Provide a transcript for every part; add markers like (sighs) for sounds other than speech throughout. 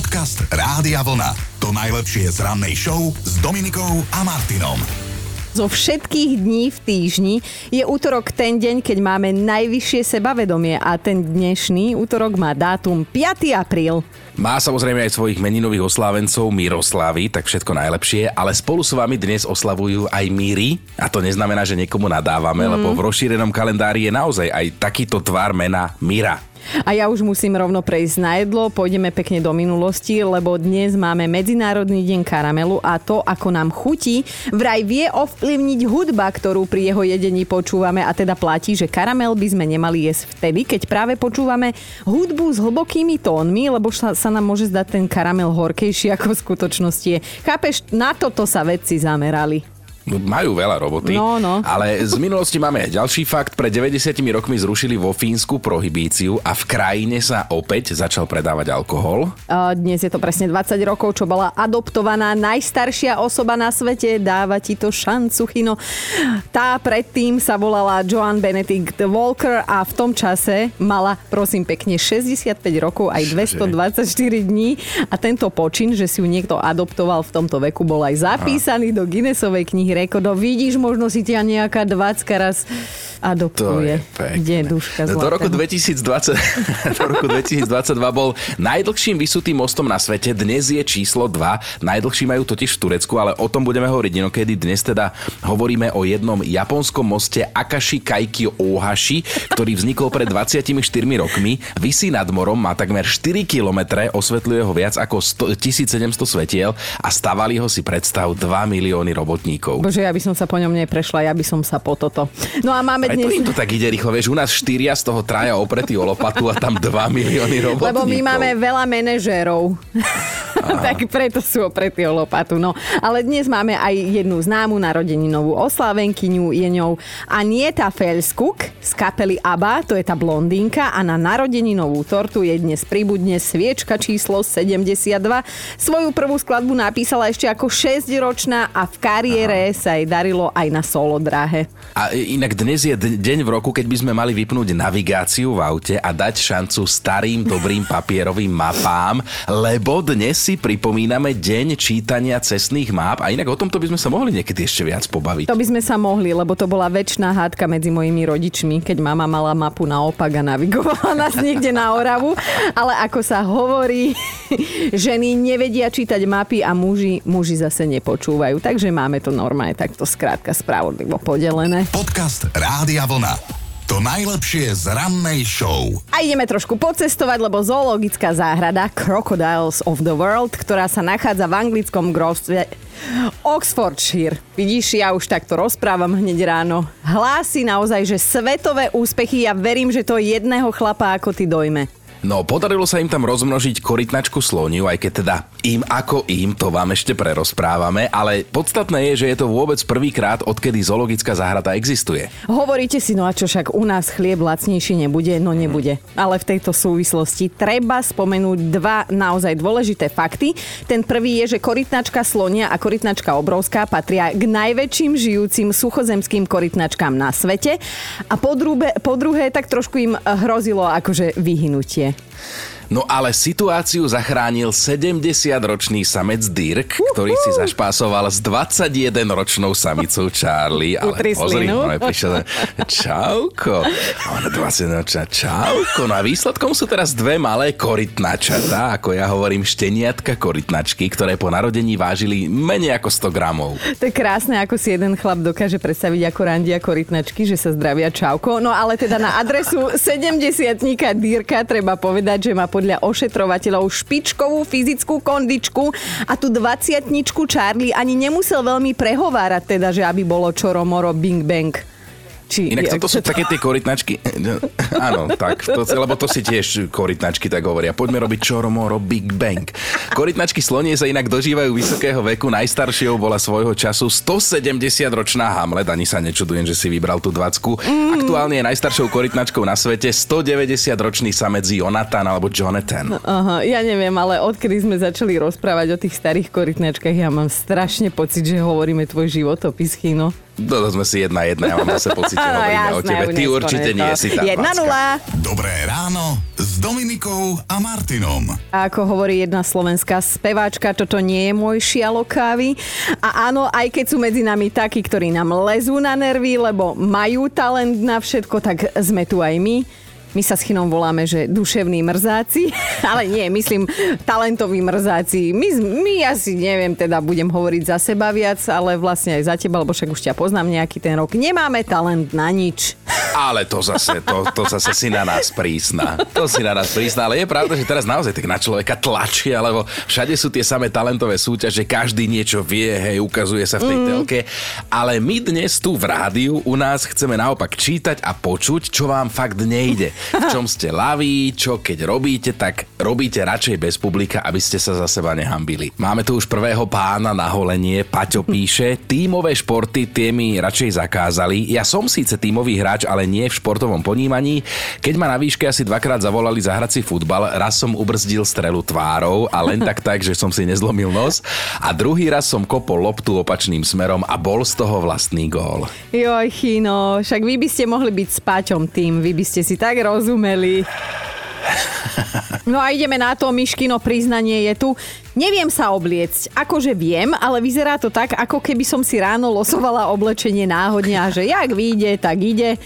Podcast Rádia Vlna. To najlepšie z rannej show s Dominikou a Martinom. Zo všetkých dní v týždni je útorok ten deň, keď máme najvyššie sebavedomie a ten dnešný útorok má dátum 5. apríl. Má samozrejme aj svojich meninových oslávencov Miroslavy, tak všetko najlepšie, ale spolu s vami dnes oslavujú aj Míry a to neznamená, že niekomu nadávame, mm. lebo v rozšírenom kalendári je naozaj aj takýto tvár mena Mira. A ja už musím rovno prejsť na jedlo, pôjdeme pekne do minulosti, lebo dnes máme Medzinárodný deň karamelu a to, ako nám chutí, vraj vie ovplyvniť hudba, ktorú pri jeho jedení počúvame a teda platí, že karamel by sme nemali jesť vtedy, keď práve počúvame hudbu s hlbokými tónmi, lebo sa, sa nám môže zdať ten karamel horkejší ako v skutočnosti je. Chápeš, na toto sa vedci zamerali. Majú veľa roboty, no, no. ale z minulosti máme aj ďalší fakt. Pred 90 rokmi zrušili vo Fínsku prohibíciu a v krajine sa opäť začal predávať alkohol. Dnes je to presne 20 rokov, čo bola adoptovaná najstaršia osoba na svete. Dáva ti to šancu, Chino. Tá predtým sa volala Joan Benedict Walker a v tom čase mala, prosím pekne, 65 rokov aj 224 dní a tento počin, že si ju niekto adoptoval v tomto veku, bol aj zapísaný Aha. do Guinnessovej knihy knihy rekordov. Vidíš, možno si ťa nejaká dvacka raz adoptuje. Deduška Do roku 2020, (laughs) do roku 2022 bol najdlhším vysutým mostom na svete. Dnes je číslo 2. Najdlhší majú totiž v Turecku, ale o tom budeme hovoriť inokedy. Dnes teda hovoríme o jednom japonskom moste Akashi Kaiki Ohashi, ktorý vznikol pred 24 rokmi. Vysí nad morom, má takmer 4 km, osvetľuje ho viac ako 100, 1700 svetiel a stavali ho si predstav 2 milióny robotníkov. Bože, ja by som sa po ňom neprešla, ja by som sa po toto. No a máme Preto dnes... im to tak ide rýchlo, vieš, u nás štyria, z toho traja opretí o lopatu a tam 2 (laughs) milióny robotníkov. Lebo my máme veľa manažérov. Tak preto sú opretí o lopatu. No, ale dnes máme aj jednu známu narodeninovú oslávenkyňu, je ňou Anieta Felskuk z kapely ABBA, to je tá blondínka a na narodeninovú tortu je dnes pribudne sviečka číslo 72. Svoju prvú skladbu napísala ešte ako 6-ročná a v kariére sa jej darilo aj na solo dráhe. A inak dnes je deň v roku, keď by sme mali vypnúť navigáciu v aute a dať šancu starým dobrým papierovým mapám, lebo dnes si pripomíname deň čítania cestných map a inak o tomto by sme sa mohli niekedy ešte viac pobaviť. To by sme sa mohli, lebo to bola väčšiná hádka medzi mojimi rodičmi, keď mama mala mapu naopak a navigovala (laughs) nás niekde na Oravu. Ale ako sa hovorí, (laughs) ženy nevedia čítať mapy a muži, muži zase nepočúvajú. Takže máme to normálne takto skrátka spravodlivo podelené. Podcast Rádia Vlna. To najlepšie z rannej show. A ideme trošku pocestovať, lebo zoologická záhrada Crocodiles of the World, ktorá sa nachádza v anglickom grovstve Oxfordshire. Vidíš, ja už takto rozprávam hneď ráno. Hlási naozaj, že svetové úspechy. Ja verím, že to jedného chlapa ako ty dojme. No, podarilo sa im tam rozmnožiť korytnačku sloniu, aj keď teda im ako im, to vám ešte prerozprávame, ale podstatné je, že je to vôbec prvýkrát, odkedy zoologická záhrada existuje. Hovoríte si, no a čo však u nás chlieb lacnejší nebude? No nebude. Ale v tejto súvislosti treba spomenúť dva naozaj dôležité fakty. Ten prvý je, že korytnačka slonia a korytnačka obrovská patria k najväčším žijúcim suchozemským korytnačkám na svete. A po, druhé, po druhé tak trošku im hrozilo akože Okay. No ale situáciu zachránil 70-ročný samec Dirk, uh-huh. ktorý si zašpásoval s 21-ročnou samicou Charlie. (laughs) Ale pozri, no, prišiel, čauko. Ona 20-ročná, čauko. No a výsledkom sú teraz dve malé korytnačatá, ako ja hovorím, šteniatka korytnačky, ktoré po narodení vážili menej ako 100 gramov. To je krásne, ako si jeden chlap dokáže predstaviť ako randia korytnačky, že sa zdravia čauko. No ale teda na adresu 70 Dirka treba povedať, že má podľa ošetrovateľov špičkovú fyzickú kondičku a tu 20 Charlie ani nemusel veľmi prehovárať teda, že aby bolo čoromoro bing bang. Či, Inak toto sú to... také tie korytnačky. (laughs) Áno, tak, to, lebo to si tiež korytnačky tak hovoria. Poďme robiť čoromoro Big Bang. Korytnačky slonie sa inak dožívajú vysokého veku. Najstaršou bola svojho času 170-ročná Hamlet. Ani sa nečudujem, že si vybral tú 20. Mm. Aktuálne je najstaršou korytnačkou na svete 190-ročný samec Jonathan alebo Jonathan. Aha, ja neviem, ale odkedy sme začali rozprávať o tých starých korytnačkách, ja mám strašne pocit, že hovoríme tvoj životopis, Chino. To sme si jedna jedna, ja mám zase (laughs) pocit, že hovoríme o jasné, tebe. už Ty určite to nie si tá 1-0. Macka. Dobré ráno s Dominikou a Martinom. A ako hovorí jedna slovenská speváčka, toto nie je môj šialok kávy. A áno, aj keď sú medzi nami takí, ktorí nám lezú na nervy, lebo majú talent na všetko, tak sme tu aj my. My sa s Chinom voláme, že duševní mrzáci, (laughs) ale nie, myslím talentoví mrzáci. My, my asi neviem, teda budem hovoriť za seba viac, ale vlastne aj za teba, lebo však už ťa poznám nejaký ten rok. Nemáme talent na nič. Ale to zase, to, to zase si na nás prísna. To si na nás prísna, ale je pravda, že teraz naozaj tak na človeka tlačia, lebo všade sú tie samé talentové súťaže, každý niečo vie, hej, ukazuje sa v tej mm. telke. Ale my dnes tu v rádiu u nás chceme naopak čítať a počuť, čo vám fakt nejde. V čom ste laví, čo keď robíte, tak robíte radšej bez publika, aby ste sa za seba nehambili. Máme tu už prvého pána na holenie, Paťo píše, tímové športy tie mi radšej zakázali. Ja som síce tímový hráč, ale nie v športovom ponímaní. Keď ma na výške asi dvakrát zavolali zahrať si futbal, raz som ubrzdil strelu tvárou a len tak tak, že som si nezlomil nos. A druhý raz som kopol loptu opačným smerom a bol z toho vlastný gól. Joj, Chino, však vy by ste mohli byť s Paťom tým, vy by ste si tak rozumeli. (laughs) No a ideme na to, Myškino, priznanie je tu. Neviem sa obliecť. Akože viem, ale vyzerá to tak, ako keby som si ráno losovala oblečenie náhodne a že jak vyjde, tak ide.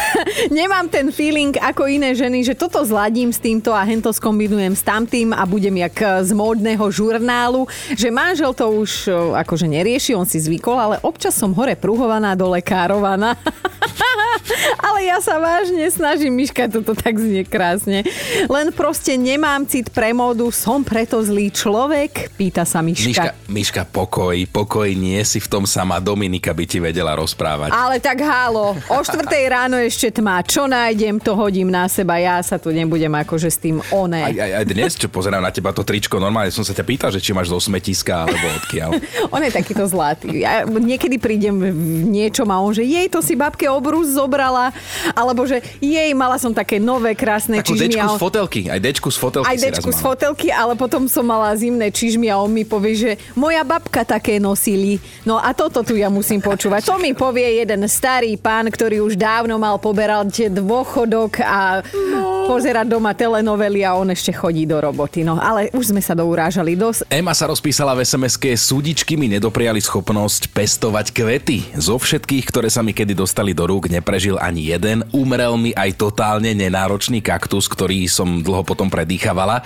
(laughs) Nemám ten feeling ako iné ženy, že toto zladím s týmto a hento skombinujem s tamtým a budem jak z módneho žurnálu, že manžel to už o, akože nerieši, on si zvykol, ale občas som hore pruhovaná, dole károvaná. (laughs) Ale ja sa vážne snažím, Miška, toto tak znie krásne. Len proste nemám cit pre módu, som preto zlý človek? Pýta sa Miška, Miška. Miška, pokoj, pokoj, nie si v tom sama. Dominika by ti vedela rozprávať. Ale tak hálo, o štvrtej ráno ešte tma. Čo nájdem, to hodím na seba. Ja sa tu nebudem akože s tým Aj, oné. aj, aj dnes, čo pozerám na teba to tričko, normálne som sa ťa pýtal, že či máš zo smetiska alebo odkiaľ. (laughs) On je takýto zlatý. Ja niekedy prídem v niečom a on, že jej, to si babke obrus zobrala. Alebo že jej, mala som také nové, krásne Takú čižmy. dečku a z fotelky, aj dečku z fotelky aj dečku z fotelky, ale potom som mala zimné čižmy a on mi povie, že moja babka také nosili. No a toto tu ja musím počúvať. To mi povie jeden starý pán, ktorý už dávno mal poberať dôchodok a no. pozerať doma telenovely a on ešte chodí do roboty. No ale už sme sa dourážali dosť. Ema sa rozpísala v sms súdičky mi nedopriali schopnosť pestovať kvety. Zo všetkých, ktoré sa mi kedy dostali do rúk, neprežil ani jeden. Umrel mi aj totálne nenáročný kaktus, ktorý som dlho potom predýchavala.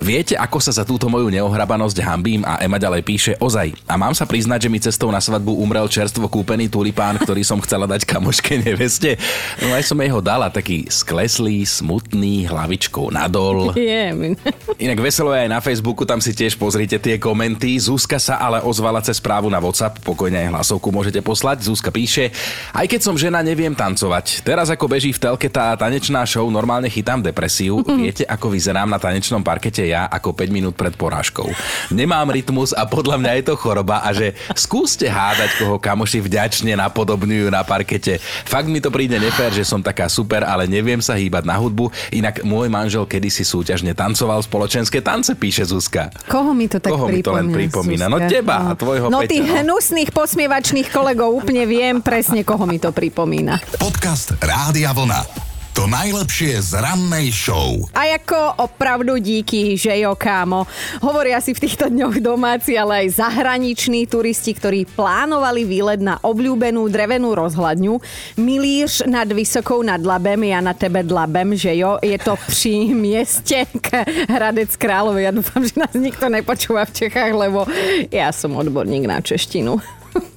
Viete, ako sa za túto moju neohrabanosť hambím? A Ema ďalej píše, ozaj. A mám sa priznať, že mi cestou na svadbu umrel čerstvo kúpený tulipán, ktorý som chcela dať kamoške neveste. No aj som jej ho dala, taký skleslý, smutný, hlavičkou nadol. (laughs) Min. Inak veselo je aj na Facebooku, tam si tiež pozrite tie komenty. Zuzka sa ale ozvala cez správu na WhatsApp, pokojne aj hlasovku môžete poslať. Zuzka píše, aj keď som žena, neviem tancovať. Teraz ako beží v telke tá tanečná show, normálne chytám depresiu. (laughs) Viete, ako vyzerám na tanečnom parkete ja ako 5 minút pred porážkou. Nemám rytmus a podľa mňa je to choroba a že skúste hádať, koho kamoši vďačne napodobňujú na parkete. Fakt mi to príde nefér, že som taká super, ale neviem sa hýbať na hudbu. Inak môj manžel kedysi súťažne tancoval spoločenské tance, píše Zuzka. Koho mi to tak Koho mi to len pripomína? No Zuzka? teba a tvojho No Peťa, tých no. hnusných posmievačných kolegov úplne viem presne, koho mi to pripomína. Podcast Rádia Vlna. To najlepšie z rannej show. A ako opravdu díky, že jo, kámo. Hovoria si v týchto dňoch domáci, ale aj zahraniční turisti, ktorí plánovali výlet na obľúbenú drevenú rozhľadňu. Milíš nad Vysokou nad Labem, ja na tebe dlabem, že jo. Je to pri mieste k Hradec Králové. Ja dúfam, že nás nikto nepočúva v Čechách, lebo ja som odborník na češtinu.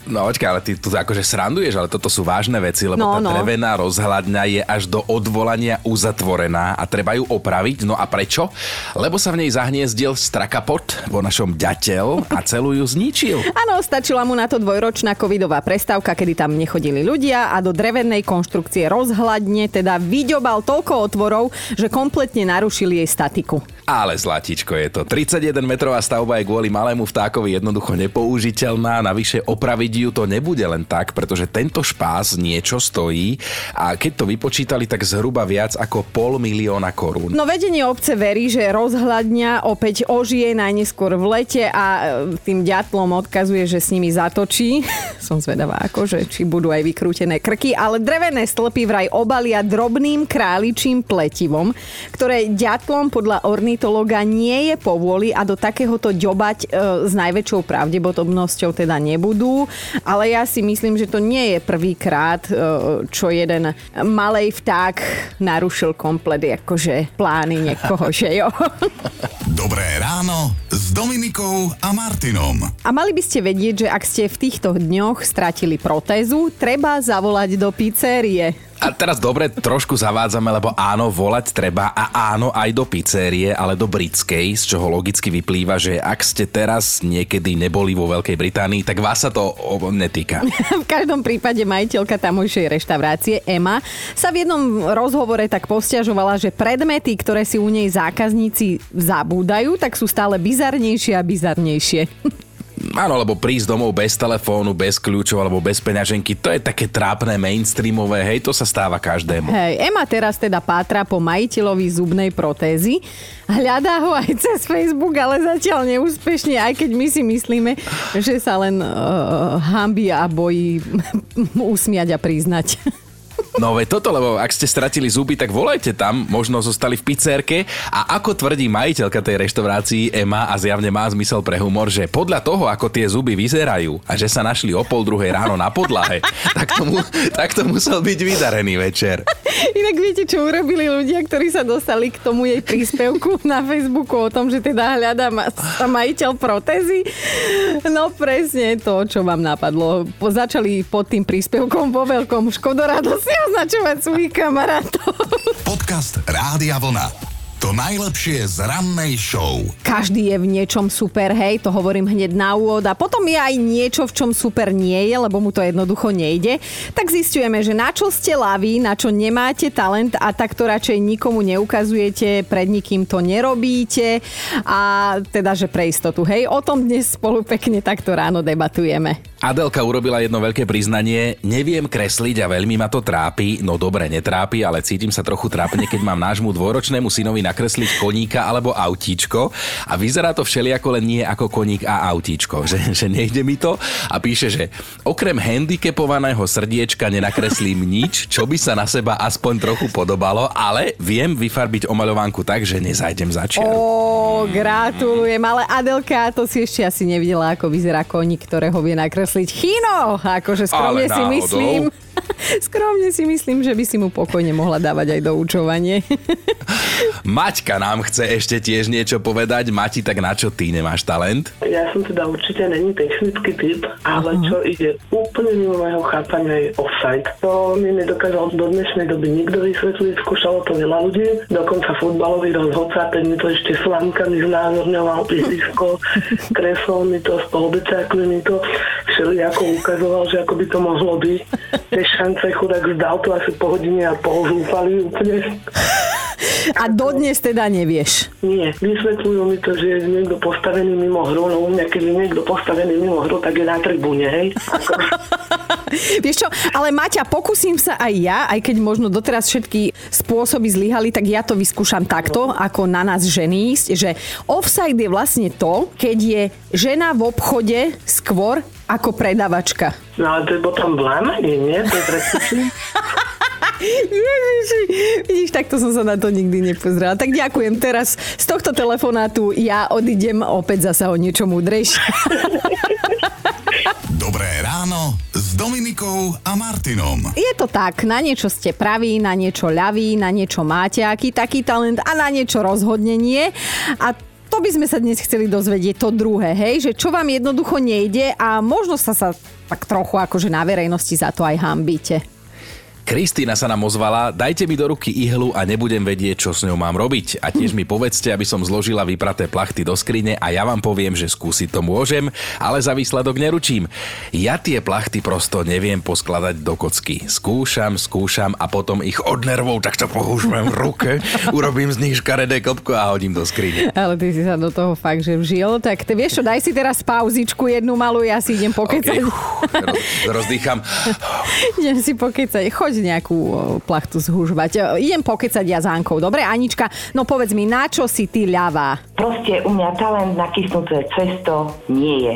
No očka, ale ty tu akože sranduješ, ale toto sú vážne veci, lebo No, tá no. drevená rozhľadňa je až do odvolania uzatvorená a treba ju opraviť. No a prečo? Lebo sa v nej zahniezdil strakapot vo našom ďateľ a celú ju zničil. (laughs) Áno, stačila mu na to dvojročná covidová prestávka, kedy tam nechodili ľudia a do drevenej konštrukcie rozhľadne teda vyďobal toľko otvorov, že kompletne narušili jej statiku. Ale zlatičko je to. 31 metrová stavba je kvôli malému vtákovi jednoducho nepoužiteľná. Navyše opraviť ju to nebude len tak, pretože tento špás niečo stojí a keď to vypočítali, tak zhruba viac ako pol milióna korún. No vedenie obce verí, že rozhľadňa opäť ožije najneskôr v lete a e, tým ďatlom odkazuje, že s nimi zatočí. (laughs) Som zvedavá, ako, že či budú aj vykrútené krky, ale drevené stĺpy vraj obalia drobným králičím pletivom, ktoré ďatlom podľa ornitologa nie je povôli a do takéhoto ďobať e, s najväčšou pravdepodobnosťou teda nebudú. Ale ja si myslím, že to nie je prvýkrát, e, čo jeden malej vták narušil komplet akože plány niekoho, že jo. (laughs) Dobré ráno s Dominikou a Martinom. A mali by ste vedieť, že ak ste v týchto dňoch stratili protézu, treba zavolať do pizzerie. A teraz dobre, trošku zavádzame, lebo áno, volať treba a áno aj do pizzerie, ale do britskej, z čoho logicky vyplýva, že ak ste teraz niekedy neboli vo Veľkej Británii, tak vás sa to netýka. (laughs) v každom prípade majiteľka tamojšej reštaurácie Emma sa v jednom rozhovore tak posťažovala, že predmety, ktoré si u nej zákazníci zabúdajú, tak sú stále bizarnejšie a bizarnejšie. (laughs) Áno, lebo prísť domov bez telefónu, bez kľúčov alebo bez peňaženky, to je také trápne mainstreamové, hej, to sa stáva každému. Hej, Ema teraz teda pátra po majiteľovi zubnej protézy. Hľadá ho aj (laughs) cez Facebook, ale zatiaľ neúspešne, aj keď my si myslíme, že sa len uh, hambí a bojí (laughs) usmiať a priznať. (laughs) No veď toto, lebo ak ste stratili zuby, tak volajte tam, možno zostali v pizzerke a ako tvrdí majiteľka tej reštaurácii Ema a zjavne má zmysel pre humor, že podľa toho, ako tie zuby vyzerajú a že sa našli o pol druhej ráno na podlahe, (laughs) tak to, mu, tak to musel byť vydarený večer. Inak viete, čo urobili ľudia, ktorí sa dostali k tomu jej príspevku (laughs) na Facebooku o tom, že teda hľadá ma- majiteľ protézy? No presne to, čo vám napadlo. Po, začali pod tým príspevkom vo veľkom škodoradosť označovať svojich kamarátov. Podcast Rádia Vlna. To najlepšie z rannej show. Každý je v niečom super, hej, to hovorím hneď na úvod a potom je aj niečo, v čom super nie je, lebo mu to jednoducho nejde. Tak zistujeme, že na čo ste laví, na čo nemáte talent a tak to radšej nikomu neukazujete, pred nikým to nerobíte a teda, že pre istotu, hej, o tom dnes spolu pekne takto ráno debatujeme. Adelka urobila jedno veľké priznanie. Neviem kresliť a veľmi ma to trápi. No dobre, netrápi, ale cítim sa trochu trápne, keď mám nášmu dvoročnému synovi nakresliť koníka alebo autíčko. A vyzerá to všelijako len nie ako koník a autíčko. Že, že nejde mi to. A píše, že okrem handicapovaného srdiečka nenakreslím nič, čo by sa na seba aspoň trochu podobalo, ale viem vyfarbiť omaľovánku tak, že nezajdem za čiaru. Ó, gratulujem, ale Adelka, to si ešte asi nevidela, ako vyzerá koník, ktorého vie nakresliť chino. Akože skromne si myslím. (laughs) Skromne si myslím, že by si mu pokojne mohla dávať aj doučovanie. (laughs) Maťka nám chce ešte tiež niečo povedať. Mati, tak na čo ty nemáš talent? Ja som teda určite není technický typ, ale uh-huh. čo ide úplne mimo mojho chápania je offside. To mi nedokázal do dnešnej doby nikto vysvetliť, skúšalo to veľa ľudí, dokonca futbalový rozhodca, ten mi to ešte slámkami znázorňoval, písisko, (laughs) kresol mi to, spolubecákli mi to, všelijako ukazoval, že ako by to mohlo byť šance, chudák zdal to asi po hodine a pol zúfali úplne. A dodnes teda nevieš? Nie, vysvetľujú mi to, že je niekto postavený mimo hru, no u mňa keď je niekto postavený mimo hru, tak je na tribúne, hej? Ako... (laughs) (laughs) Vieš čo, ale Maťa, pokúsim sa aj ja, aj keď možno doteraz všetky spôsoby zlyhali, tak ja to vyskúšam takto, ako na nás ženy, že offside je vlastne to, keď je žena v obchode skôr ako predavačka. No ale to je potom vlámanie, nie? To je (laughs) Ježiši, vidíš, takto som sa na to nikdy nepozerala. Tak ďakujem teraz z tohto telefonátu ja odídem opäť zasa o niečo múdrejšie. (laughs) Dobré ráno Dominikou a Martinom. Je to tak, na niečo ste praví, na niečo ľaví, na niečo máte aký taký talent a na niečo rozhodne nie. A to by sme sa dnes chceli dozvedieť, to druhé, hej, že čo vám jednoducho nejde a možno sa sa tak trochu akože na verejnosti za to aj hambíte. Kristýna sa nám ozvala, dajte mi do ruky ihlu a nebudem vedieť, čo s ňou mám robiť. A tiež mi povedzte, aby som zložila vypraté plachty do skrine a ja vám poviem, že skúsiť to môžem, ale za výsledok neručím. Ja tie plachty prosto neviem poskladať do kocky. Skúšam, skúšam a potom ich od nervov takto pohúžujem v ruke, urobím z nich škaredé kopko a hodím do skrine. Ale ty si sa do toho fakt, že vžil. Tak ty vieš čo, daj si teraz pauzičku jednu malú, ja si idem pokecať. Okay. Roz, (laughs) rozdýcham. idem si pokecať. Choď nejakú plachtu zhužovať. Idem pokecať ja s Ankou. Dobre, Anička, no povedz mi, na čo si ty ľavá? Proste u mňa talent na kysnuté cesto nie je.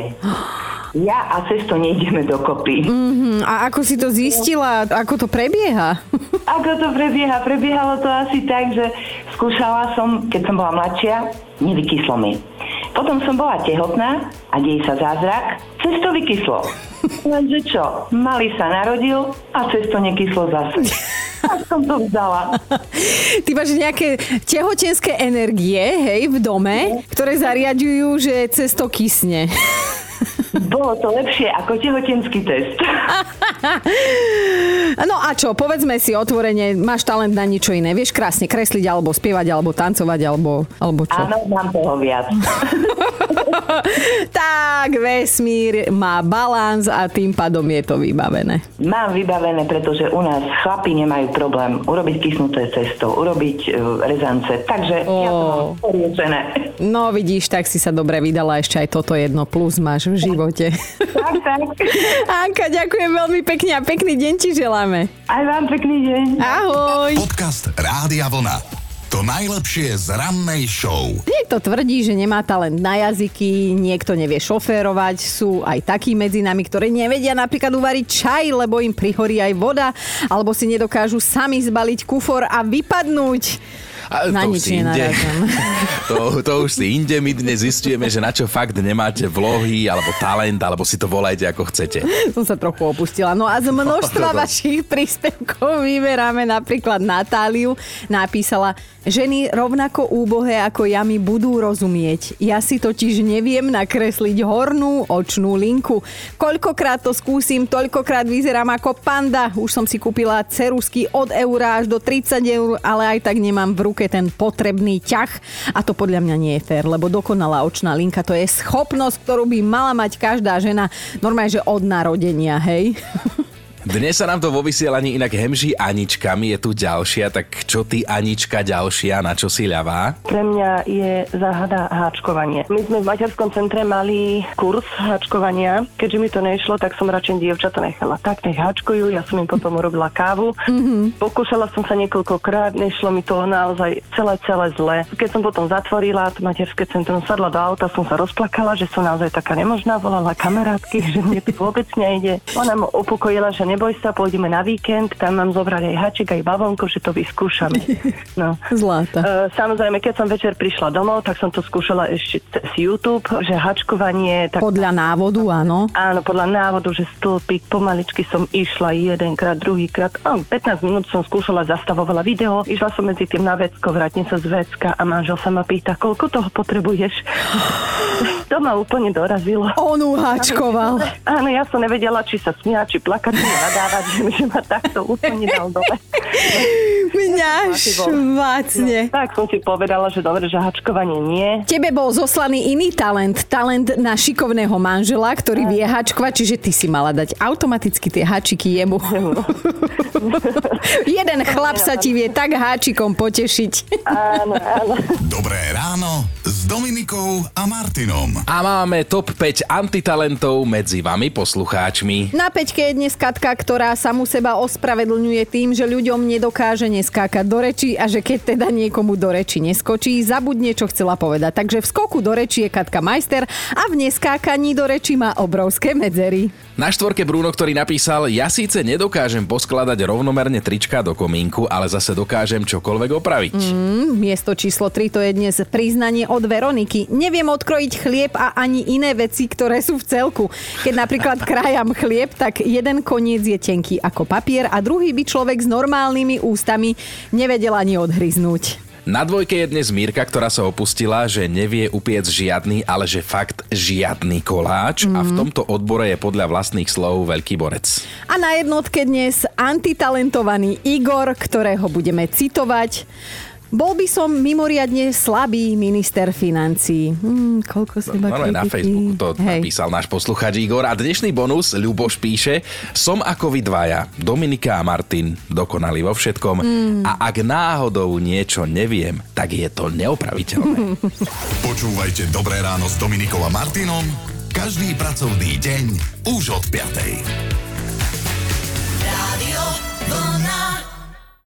Ja a cesto nejdeme dokopy. Mm-hmm. A ako si to zistila? Ako to prebieha? (laughs) Ako to prebieha? Prebiehalo to asi tak, že skúšala som, keď som bola mladšia, nevykyslo mi. Potom som bola tehotná a deje sa zázrak, cesto vykyslo. Lenže čo, malý sa narodil a cesto nekyslo zase. (laughs) Tak som to vzdala. Ty máš nejaké tehotenské energie, hej, v dome, ktoré zariadujú, že cesto kysne. Bolo to lepšie ako tehotenský test. (laughs) No a čo, povedzme si otvorene, máš talent na niečo iné. Vieš krásne kresliť, alebo spievať, alebo tancovať, alebo, alebo čo? Áno, mám toho viac. (laughs) tak, vesmír má balans a tým pádom je to vybavené. Mám vybavené, pretože u nás chlapi nemajú problém urobiť kysnuté cesto, urobiť uh, rezance, takže oh. ja to mám poriešené. No vidíš, tak si sa dobre vydala, ešte aj toto jedno plus máš v živote. tak, tak. (laughs) Anka, ďakujem veľmi pekne a pekný deň ti želáme. Aj vám pekný deň. Ahoj. Podcast Rádia Vlna. To najlepšie z rannej show. Niekto tvrdí, že nemá talent na jazyky, niekto nevie šoférovať, sú aj takí medzi nami, ktorí nevedia napríklad uvariť čaj, lebo im prihorí aj voda, alebo si nedokážu sami zbaliť kufor a vypadnúť. A Na to nič si inde, (laughs) to, to už si inde, my dnes zistujeme, že na čo fakt nemáte vlohy, alebo talent, alebo si to volajte ako chcete. Som sa trochu opustila. No a z (laughs) množstva No, no, no. vašich príspevkov vyberáme napríklad Natáliu. Napísala, ženy rovnako úbohé ako ja mi budú rozumieť. Ja si totiž neviem nakresliť hornú očnú linku. Koľkokrát to skúsim, toľkokrát vyzerám ako panda. Už som si kúpila cerusky od eura až do 30 eur, ale aj tak nemám v ruke ten potrebný ťah. A to podľa mňa nie je fér, lebo dokonalá očná linka to je schopnosť, ktorú by mala mať každá žena normálne, že od narodenia, hej? (laughs) Dnes sa nám to vo vysielaní inak hemží Aničkami, je tu ďalšia, tak čo ty Anička ďalšia, na čo si ľavá? Pre mňa je záhada háčkovanie. My sme v materskom centre mali kurz háčkovania. Keďže mi to nešlo, tak som radšej dievčata nechala. Tak nech háčkujú, ja som im potom urobila kávu. Mm-hmm. Pokúšala som sa niekoľkokrát, nešlo mi to naozaj celé, celé zle. Keď som potom zatvorila to materské centrum, sadla do auta, som sa rozplakala, že som naozaj taká nemožná, volala kamarátky, že mne to vôbec nejde. Ona ma upokojila, že neboj sa, pôjdeme na víkend, tam mám zobrať aj hačik, aj bavlnku, že to vyskúšame. No. (laughs) Zláta. E, Samozrejme, keď som večer prišla domov, tak som to skúšala ešte cez YouTube, že hačkovanie... Tak... Podľa návodu, áno. Áno, podľa návodu, že stĺpik, pomaličky som išla jedenkrát, druhýkrát, no, 15 minút som skúšala, zastavovala video, išla som medzi tým na vecko, vrátim sa z vecka a manžel sa ma pýta, koľko toho potrebuješ. (sighs) to ma úplne dorazilo. On uháčkoval. Áno, ja som nevedela, či sa smiať, či plakať, nadávať, že, že ma takto úplne dal dole. (laughs) Mňa švácne. Tak som si povedala, že dobre, že hačkovanie nie. Tebe bol zoslaný iný talent, talent na šikovného manžela, ktorý vie hačkovať, čiže ty si mala dať automaticky tie hačiky jemu. (laughs) Jeden chlap sa ti vie tak háčikom potešiť. Áno, áno. Dobré ráno s Dominikou a Martinom. A máme top 5 antitalentov medzi vami poslucháčmi. Na peťke je dnes Katka, ktorá samu seba ospravedlňuje tým, že ľuďom nedokáže neskákať do reči a že keď teda niekomu do reči neskočí, zabudne, čo chcela povedať. Takže v skoku do reči je Katka majster a v neskákaní do reči má obrovské medzery. Na štvorke Bruno, ktorý napísal, ja síce nedokážem poskladať rovnomerne trička do komínku, ale zase dokážem čokoľvek opraviť. Mm. Miesto číslo 3 to je dnes priznanie od Veroniky. Neviem odkrojiť chlieb a ani iné veci, ktoré sú v celku. Keď napríklad krajam chlieb, tak jeden koniec je tenký ako papier a druhý by človek s normálnymi ústami nevedel ani odhryznúť. Na dvojke je dnes Mírka, ktorá sa opustila, že nevie upiec žiadny, ale že fakt žiadny koláč mm-hmm. a v tomto odbore je podľa vlastných slov veľký borec. A na jednotke dnes antitalentovaný Igor, ktorého budeme citovať. Bol by som mimoriadne slabý minister financí. Hmm, koľko seba No, na. Facebooku to Hej. napísal náš posluchač Igor. A dnešný bonus, Ľuboš píše, som ako vy dvaja, Dominika a Martin, dokonali vo všetkom. Mm. A ak náhodou niečo neviem, tak je to neopraviteľné. (laughs) Počúvajte Dobré ráno s Dominikom a Martinom každý pracovný deň už od 5.